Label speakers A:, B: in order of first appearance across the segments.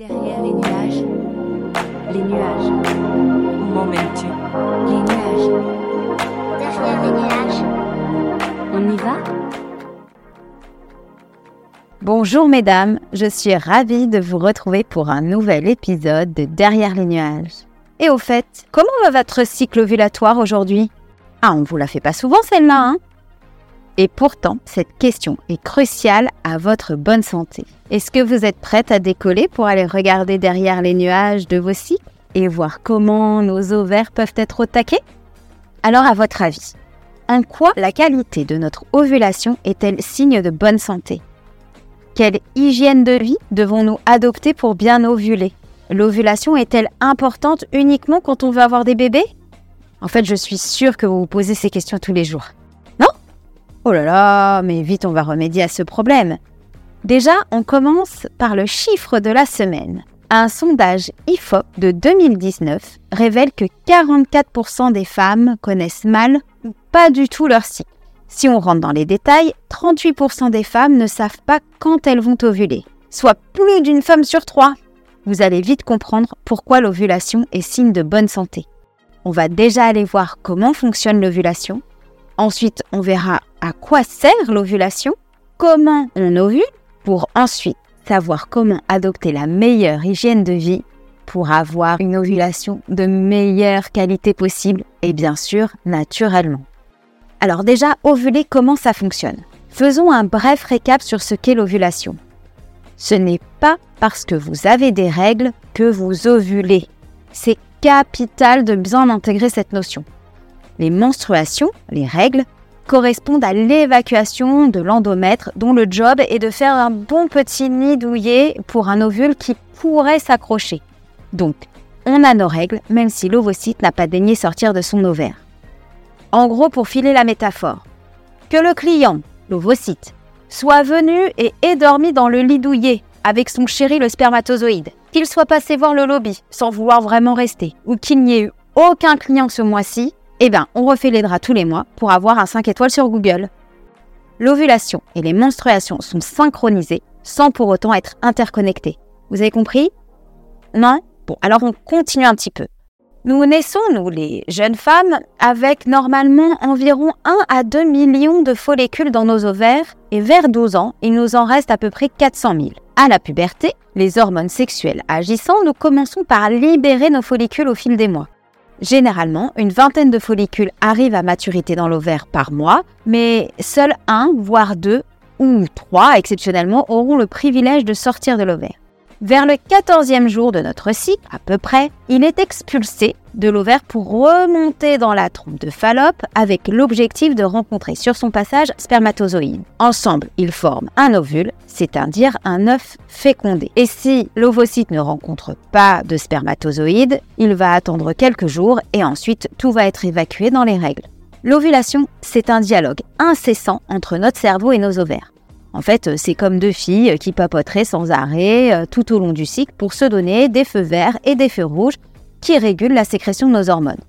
A: Derrière les nuages, les nuages,
B: Où m'emmènes-tu
A: les nuages.
C: Derrière les nuages.
A: On y va?
D: Bonjour mesdames, je suis ravie de vous retrouver pour un nouvel épisode de Derrière les nuages. Et au fait, comment va votre cycle ovulatoire aujourd'hui? Ah, on vous la fait pas souvent celle-là, hein? Et pourtant, cette question est cruciale à votre bonne santé. Est-ce que vous êtes prête à décoller pour aller regarder derrière les nuages de vos cycles et voir comment nos ovaires peuvent être au taquet? Alors à votre avis, en quoi la qualité de notre ovulation est-elle signe de bonne santé? Quelle hygiène de vie devons-nous adopter pour bien ovuler? L'ovulation est-elle importante uniquement quand on veut avoir des bébés? En fait, je suis sûre que vous vous posez ces questions tous les jours. Oh là là, mais vite on va remédier à ce problème. Déjà, on commence par le chiffre de la semaine. Un sondage IFOP de 2019 révèle que 44% des femmes connaissent mal ou pas du tout leur cycle. Si on rentre dans les détails, 38% des femmes ne savent pas quand elles vont ovuler, soit plus d'une femme sur trois. Vous allez vite comprendre pourquoi l'ovulation est signe de bonne santé. On va déjà aller voir comment fonctionne l'ovulation. Ensuite, on verra à quoi sert l'ovulation, comment on ovule, pour ensuite savoir comment adopter la meilleure hygiène de vie pour avoir une ovulation de meilleure qualité possible et bien sûr naturellement. Alors déjà, ovuler, comment ça fonctionne? Faisons un bref récap sur ce qu'est l'ovulation. Ce n'est pas parce que vous avez des règles que vous ovulez. C'est capital de bien intégrer cette notion. Les menstruations, les règles, correspondent à l'évacuation de l'endomètre dont le job est de faire un bon petit nid douillet pour un ovule qui pourrait s'accrocher. Donc, on a nos règles même si l'ovocyte n'a pas daigné sortir de son ovaire. En gros, pour filer la métaphore, que le client, l'ovocyte, soit venu et ait dormi dans le lit douillet avec son chéri le spermatozoïde, qu'il soit passé voir le lobby sans vouloir vraiment rester, ou qu'il n'y ait eu aucun client ce mois-ci, eh ben, on refait les draps tous les mois pour avoir un 5 étoiles sur Google. L'ovulation et les menstruations sont synchronisées sans pour autant être interconnectées. Vous avez compris? Non? Bon, alors on continue un petit peu. Nous naissons, nous les jeunes femmes, avec normalement environ 1 à 2 millions de follicules dans nos ovaires et vers 12 ans, il nous en reste à peu près 400 000. À la puberté, les hormones sexuelles agissant, nous commençons par libérer nos follicules au fil des mois. Généralement, une vingtaine de follicules arrivent à maturité dans l'ovaire par mois, mais seuls un, voire deux ou trois, exceptionnellement, auront le privilège de sortir de l'ovaire. Vers le 14e jour de notre cycle, à peu près, il est expulsé de l'ovaire pour remonter dans la trompe de Fallope avec l'objectif de rencontrer sur son passage spermatozoïdes. Ensemble, ils forment un ovule, c'est-à-dire un œuf fécondé. Et si l'ovocyte ne rencontre pas de spermatozoïdes, il va attendre quelques jours et ensuite tout va être évacué dans les règles. L'ovulation, c'est un dialogue incessant entre notre cerveau et nos ovaires. En fait, c'est comme deux filles qui papoteraient sans arrêt euh, tout au long du cycle pour se donner des feux verts et des feux rouges qui régulent la sécrétion de nos hormones.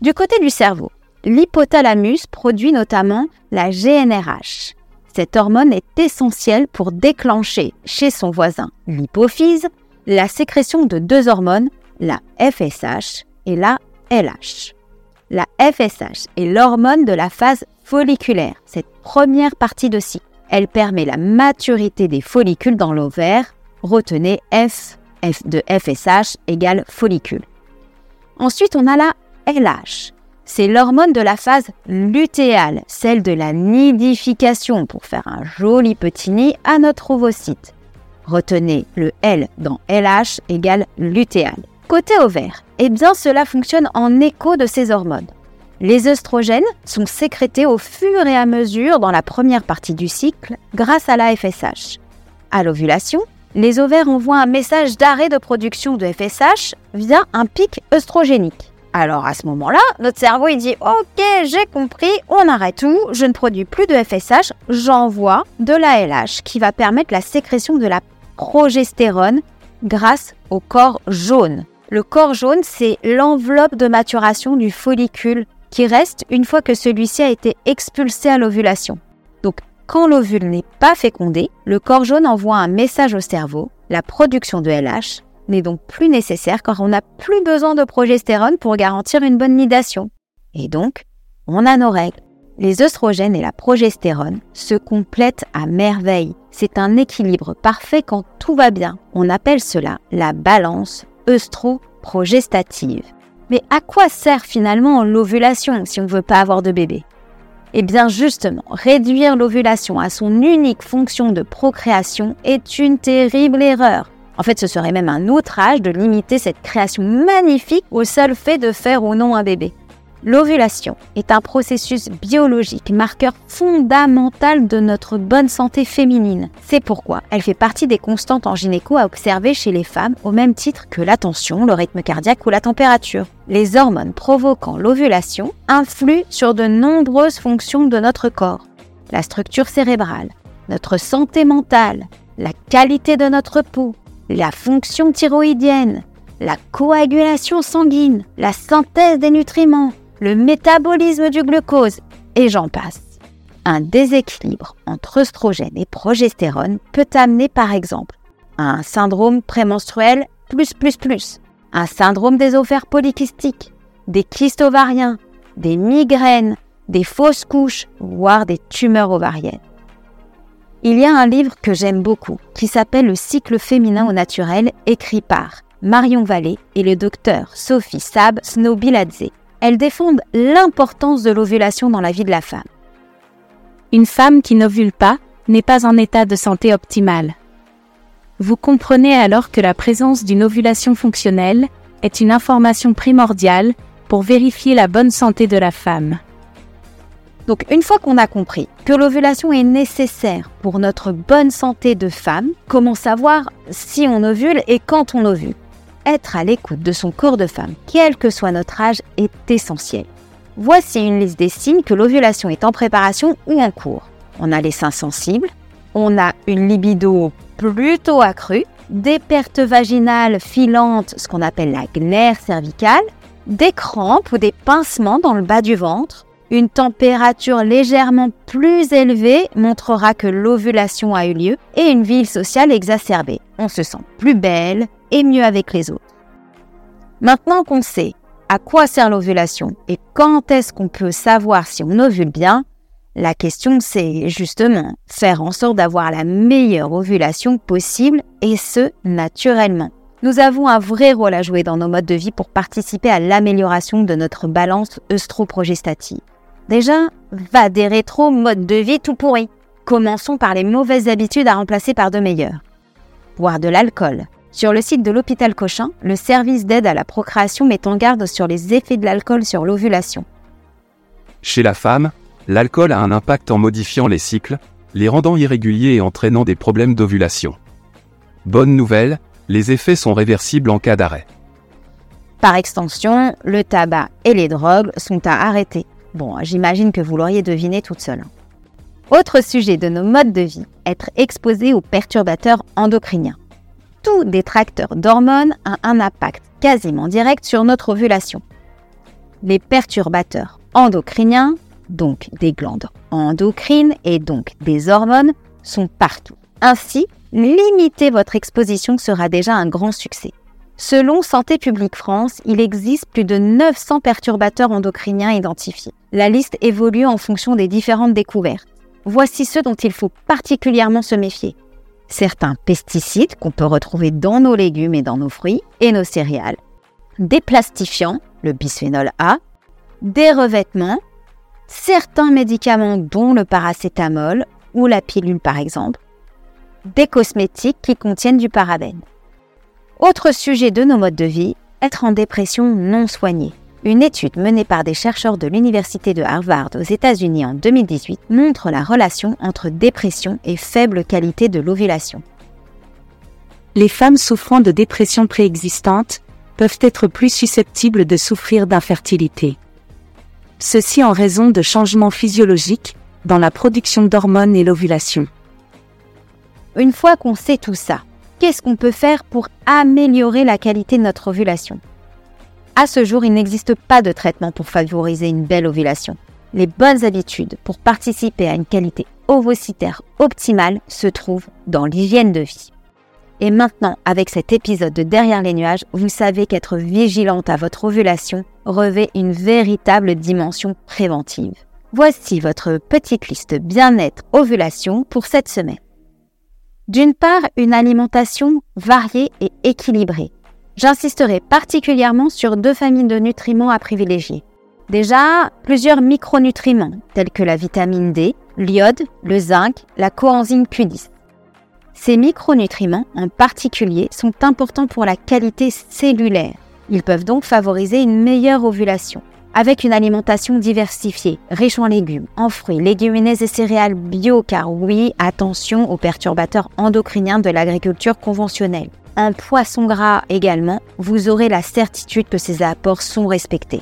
D: Du côté du cerveau, l'hypothalamus produit notamment la GNRH. Cette hormone est essentielle pour déclencher chez son voisin, l'hypophyse, la sécrétion de deux hormones, la FSH et la LH. La FSH est l'hormone de la phase folliculaire, cette première partie de cycle. Elle permet la maturité des follicules dans l'ovaire. Retenez F, F de FSH égale follicule. Ensuite, on a la LH. C'est l'hormone de la phase lutéale, celle de la nidification pour faire un joli petit nid à notre ovocyte. Retenez le L dans LH égale lutéal. Côté ovaire, eh bien cela fonctionne en écho de ces hormones. Les œstrogènes sont sécrétés au fur et à mesure dans la première partie du cycle grâce à la FSH. À l'ovulation, les ovaires envoient un message d'arrêt de production de FSH via un pic œstrogénique. Alors à ce moment-là, notre cerveau dit OK, j'ai compris, on arrête tout, je ne produis plus de FSH, j'envoie de la LH qui va permettre la sécrétion de la progestérone grâce au corps jaune. Le corps jaune, c'est l'enveloppe de maturation du follicule qui reste une fois que celui-ci a été expulsé à l'ovulation. Donc quand l'ovule n'est pas fécondé, le corps jaune envoie un message au cerveau. La production de LH n'est donc plus nécessaire car on n'a plus besoin de progestérone pour garantir une bonne nidation. Et donc, on a nos règles. Les œstrogènes et la progestérone se complètent à merveille. C'est un équilibre parfait quand tout va bien. On appelle cela la balance œstro-progestative. Mais à quoi sert finalement l'ovulation si on ne veut pas avoir de bébé? Eh bien justement, réduire l'ovulation à son unique fonction de procréation est une terrible erreur. En fait, ce serait même un outrage de limiter cette création magnifique au seul fait de faire ou non un bébé. L'ovulation est un processus biologique, marqueur fondamental de notre bonne santé féminine. C'est pourquoi elle fait partie des constantes en gynéco à observer chez les femmes au même titre que la tension, le rythme cardiaque ou la température. Les hormones provoquant l'ovulation influent sur de nombreuses fonctions de notre corps. La structure cérébrale, notre santé mentale, la qualité de notre peau, la fonction thyroïdienne, la coagulation sanguine, la synthèse des nutriments, le métabolisme du glucose, et j'en passe. Un déséquilibre entre œstrogène et progestérone peut amener par exemple à un syndrome prémenstruel plus plus plus, un syndrome des ovaires polykystiques, des kystes ovariens, des migraines, des fausses couches, voire des tumeurs ovariennes. Il y a un livre que j'aime beaucoup qui s'appelle Le cycle féminin au naturel, écrit par Marion Vallée et le docteur Sophie Sab Snobiladze elles défendent l'importance de l'ovulation dans la vie de la femme.
E: Une femme qui n'ovule pas n'est pas en état de santé optimal. Vous comprenez alors que la présence d'une ovulation fonctionnelle est une information primordiale pour vérifier la bonne santé de la femme.
D: Donc une fois qu'on a compris que l'ovulation est nécessaire pour notre bonne santé de femme, comment savoir si on ovule et quand on ovule être à l'écoute de son corps de femme, quel que soit notre âge, est essentiel. Voici une liste des signes que l'ovulation est en préparation ou en cours. On a les seins sensibles, on a une libido plutôt accrue, des pertes vaginales filantes, ce qu'on appelle la glaire cervicale, des crampes ou des pincements dans le bas du ventre, une température légèrement plus élevée montrera que l'ovulation a eu lieu et une vie sociale exacerbée. On se sent plus belle et mieux avec les autres. Maintenant qu'on sait à quoi sert l'ovulation et quand est-ce qu'on peut savoir si on ovule bien, la question c'est justement faire en sorte d'avoir la meilleure ovulation possible et ce naturellement. Nous avons un vrai rôle à jouer dans nos modes de vie pour participer à l'amélioration de notre balance œstroprogestative. Déjà, va des rétro modes de vie tout pourris. Commençons par les mauvaises habitudes à remplacer par de meilleures. Boire de l'alcool. Sur le site de l'hôpital Cochin, le service d'aide à la procréation met en garde sur les effets de l'alcool sur l'ovulation.
F: Chez la femme, l'alcool a un impact en modifiant les cycles, les rendant irréguliers et entraînant des problèmes d'ovulation. Bonne nouvelle, les effets sont réversibles en cas d'arrêt.
D: Par extension, le tabac et les drogues sont à arrêter. Bon, j'imagine que vous l'auriez deviné toute seule. Autre sujet de nos modes de vie, être exposé aux perturbateurs endocriniens. Tout détracteur d'hormones a un impact quasiment direct sur notre ovulation. Les perturbateurs endocriniens, donc des glandes endocrines et donc des hormones, sont partout. Ainsi, limiter votre exposition sera déjà un grand succès. Selon Santé publique France, il existe plus de 900 perturbateurs endocriniens identifiés. La liste évolue en fonction des différentes découvertes. Voici ceux dont il faut particulièrement se méfier. Certains pesticides qu'on peut retrouver dans nos légumes et dans nos fruits et nos céréales. Des plastifiants, le bisphénol A. Des revêtements. Certains médicaments dont le paracétamol ou la pilule par exemple. Des cosmétiques qui contiennent du parabène. Autre sujet de nos modes de vie, être en dépression non soignée. Une étude menée par des chercheurs de l'Université de Harvard aux États-Unis en 2018 montre la relation entre dépression et faible qualité de l'ovulation.
E: Les femmes souffrant de dépression préexistante peuvent être plus susceptibles de souffrir d'infertilité. Ceci en raison de changements physiologiques dans la production d'hormones et l'ovulation.
D: Une fois qu'on sait tout ça, qu'est-ce qu'on peut faire pour améliorer la qualité de notre ovulation? À ce jour, il n'existe pas de traitement pour favoriser une belle ovulation. Les bonnes habitudes pour participer à une qualité ovocytaire optimale se trouvent dans l'hygiène de vie. Et maintenant, avec cet épisode de Derrière les nuages, vous savez qu'être vigilante à votre ovulation revêt une véritable dimension préventive. Voici votre petite liste bien-être ovulation pour cette semaine. D'une part, une alimentation variée et équilibrée. J'insisterai particulièrement sur deux familles de nutriments à privilégier. Déjà, plusieurs micronutriments tels que la vitamine D, l'iode, le zinc, la coenzyme Q10. Ces micronutriments en particulier sont importants pour la qualité cellulaire. Ils peuvent donc favoriser une meilleure ovulation. Avec une alimentation diversifiée, riche en légumes, en fruits, légumineuses et céréales bio, car oui, attention aux perturbateurs endocriniens de l'agriculture conventionnelle. En poisson gras également, vous aurez la certitude que ces apports sont respectés.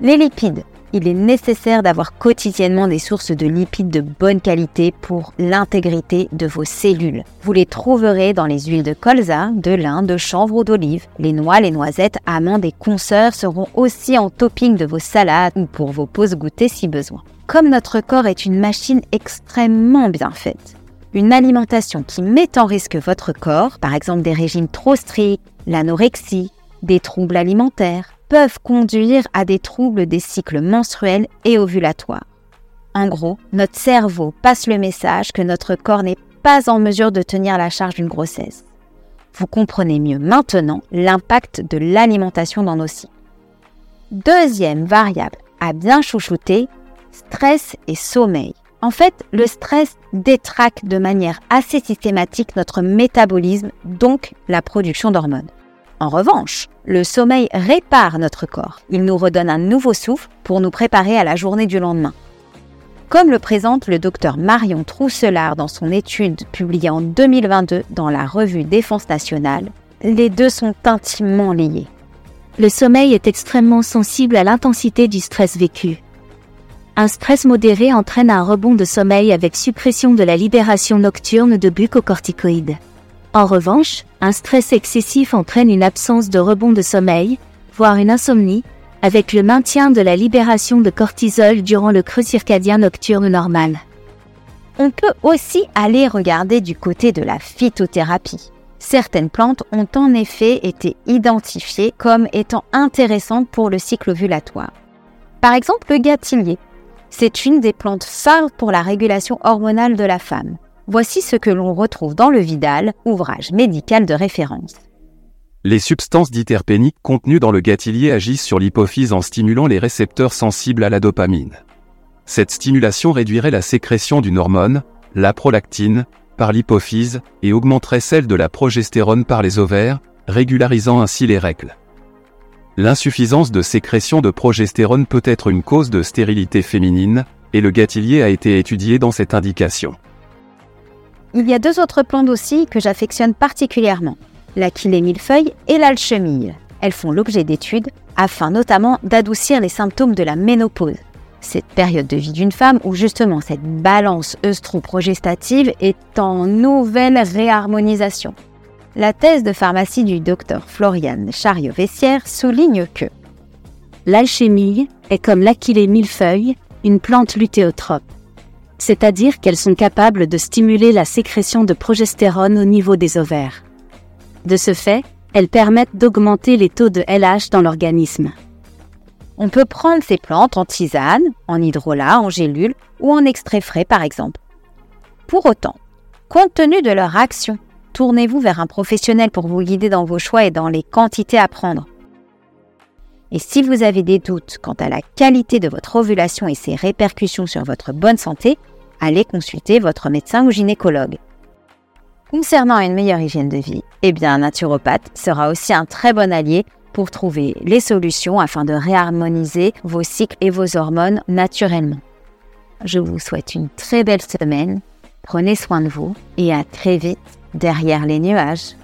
D: Les lipides, il est nécessaire d'avoir quotidiennement des sources de lipides de bonne qualité pour l'intégrité de vos cellules. Vous les trouverez dans les huiles de colza, de lin, de chanvre ou d'olive. Les noix, les noisettes, amandes et consoeurs seront aussi en topping de vos salades ou pour vos pauses goûter si besoin. Comme notre corps est une machine extrêmement bien faite, une alimentation qui met en risque votre corps, par exemple des régimes trop stricts, l'anorexie, des troubles alimentaires, peuvent conduire à des troubles des cycles menstruels et ovulatoires. En gros, notre cerveau passe le message que notre corps n'est pas en mesure de tenir la charge d'une grossesse. Vous comprenez mieux maintenant l'impact de l'alimentation dans nos cycles. Deuxième variable à bien chouchouter, stress et sommeil. En fait, le stress détraque de manière assez systématique notre métabolisme, donc la production d'hormones. En revanche, le sommeil répare notre corps. Il nous redonne un nouveau souffle pour nous préparer à la journée du lendemain. Comme le présente le docteur Marion Trousselard dans son étude publiée en 2022 dans la revue Défense nationale, les deux sont intimement liés.
E: Le sommeil est extrêmement sensible à l'intensité du stress vécu. Un stress modéré entraîne un rebond de sommeil avec suppression de la libération nocturne de glucocorticoïdes. En revanche, un stress excessif entraîne une absence de rebond de sommeil, voire une insomnie, avec le maintien de la libération de cortisol durant le creux circadien nocturne normal.
D: On peut aussi aller regarder du côté de la phytothérapie. Certaines plantes ont en effet été identifiées comme étant intéressantes pour le cycle ovulatoire. Par exemple, le gâtillier. C'est une des plantes phares pour la régulation hormonale de la femme. Voici ce que l'on retrouve dans le Vidal, ouvrage médical de référence.
F: Les substances diterpéniques contenues dans le gâtillier agissent sur l'hypophyse en stimulant les récepteurs sensibles à la dopamine. Cette stimulation réduirait la sécrétion d'une hormone, la prolactine, par l'hypophyse et augmenterait celle de la progestérone par les ovaires, régularisant ainsi les règles. L'insuffisance de sécrétion de progestérone peut être une cause de stérilité féminine, et le gâtillier a été étudié dans cette indication.
D: Il y a deux autres plantes aussi que j'affectionne particulièrement, l'achillée millefeuille et l'alchemille. Elles font l'objet d'études afin notamment d'adoucir les symptômes de la ménopause. Cette période de vie d'une femme où justement cette balance œstro-progestative est en nouvelle réharmonisation. La thèse de pharmacie du docteur Florian Chariot-Vessière souligne que
E: L'alchimie est comme l'achillée millefeuille, une plante lutéotrope c'est-à-dire qu'elles sont capables de stimuler la sécrétion de progestérone au niveau des ovaires. De ce fait, elles permettent d'augmenter les taux de LH dans l'organisme.
D: On peut prendre ces plantes en tisane, en hydrolat, en gélule ou en extrait frais par exemple. Pour autant, compte tenu de leur action, tournez-vous vers un professionnel pour vous guider dans vos choix et dans les quantités à prendre. Et si vous avez des doutes quant à la qualité de votre ovulation et ses répercussions sur votre bonne santé, allez consulter votre médecin ou gynécologue. Concernant une meilleure hygiène de vie, eh bien un naturopathe sera aussi un très bon allié pour trouver les solutions afin de réharmoniser vos cycles et vos hormones naturellement. Je vous souhaite une très belle semaine, prenez soin de vous et à très vite derrière les nuages.